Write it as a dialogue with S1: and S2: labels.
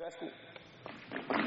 S1: That's cool.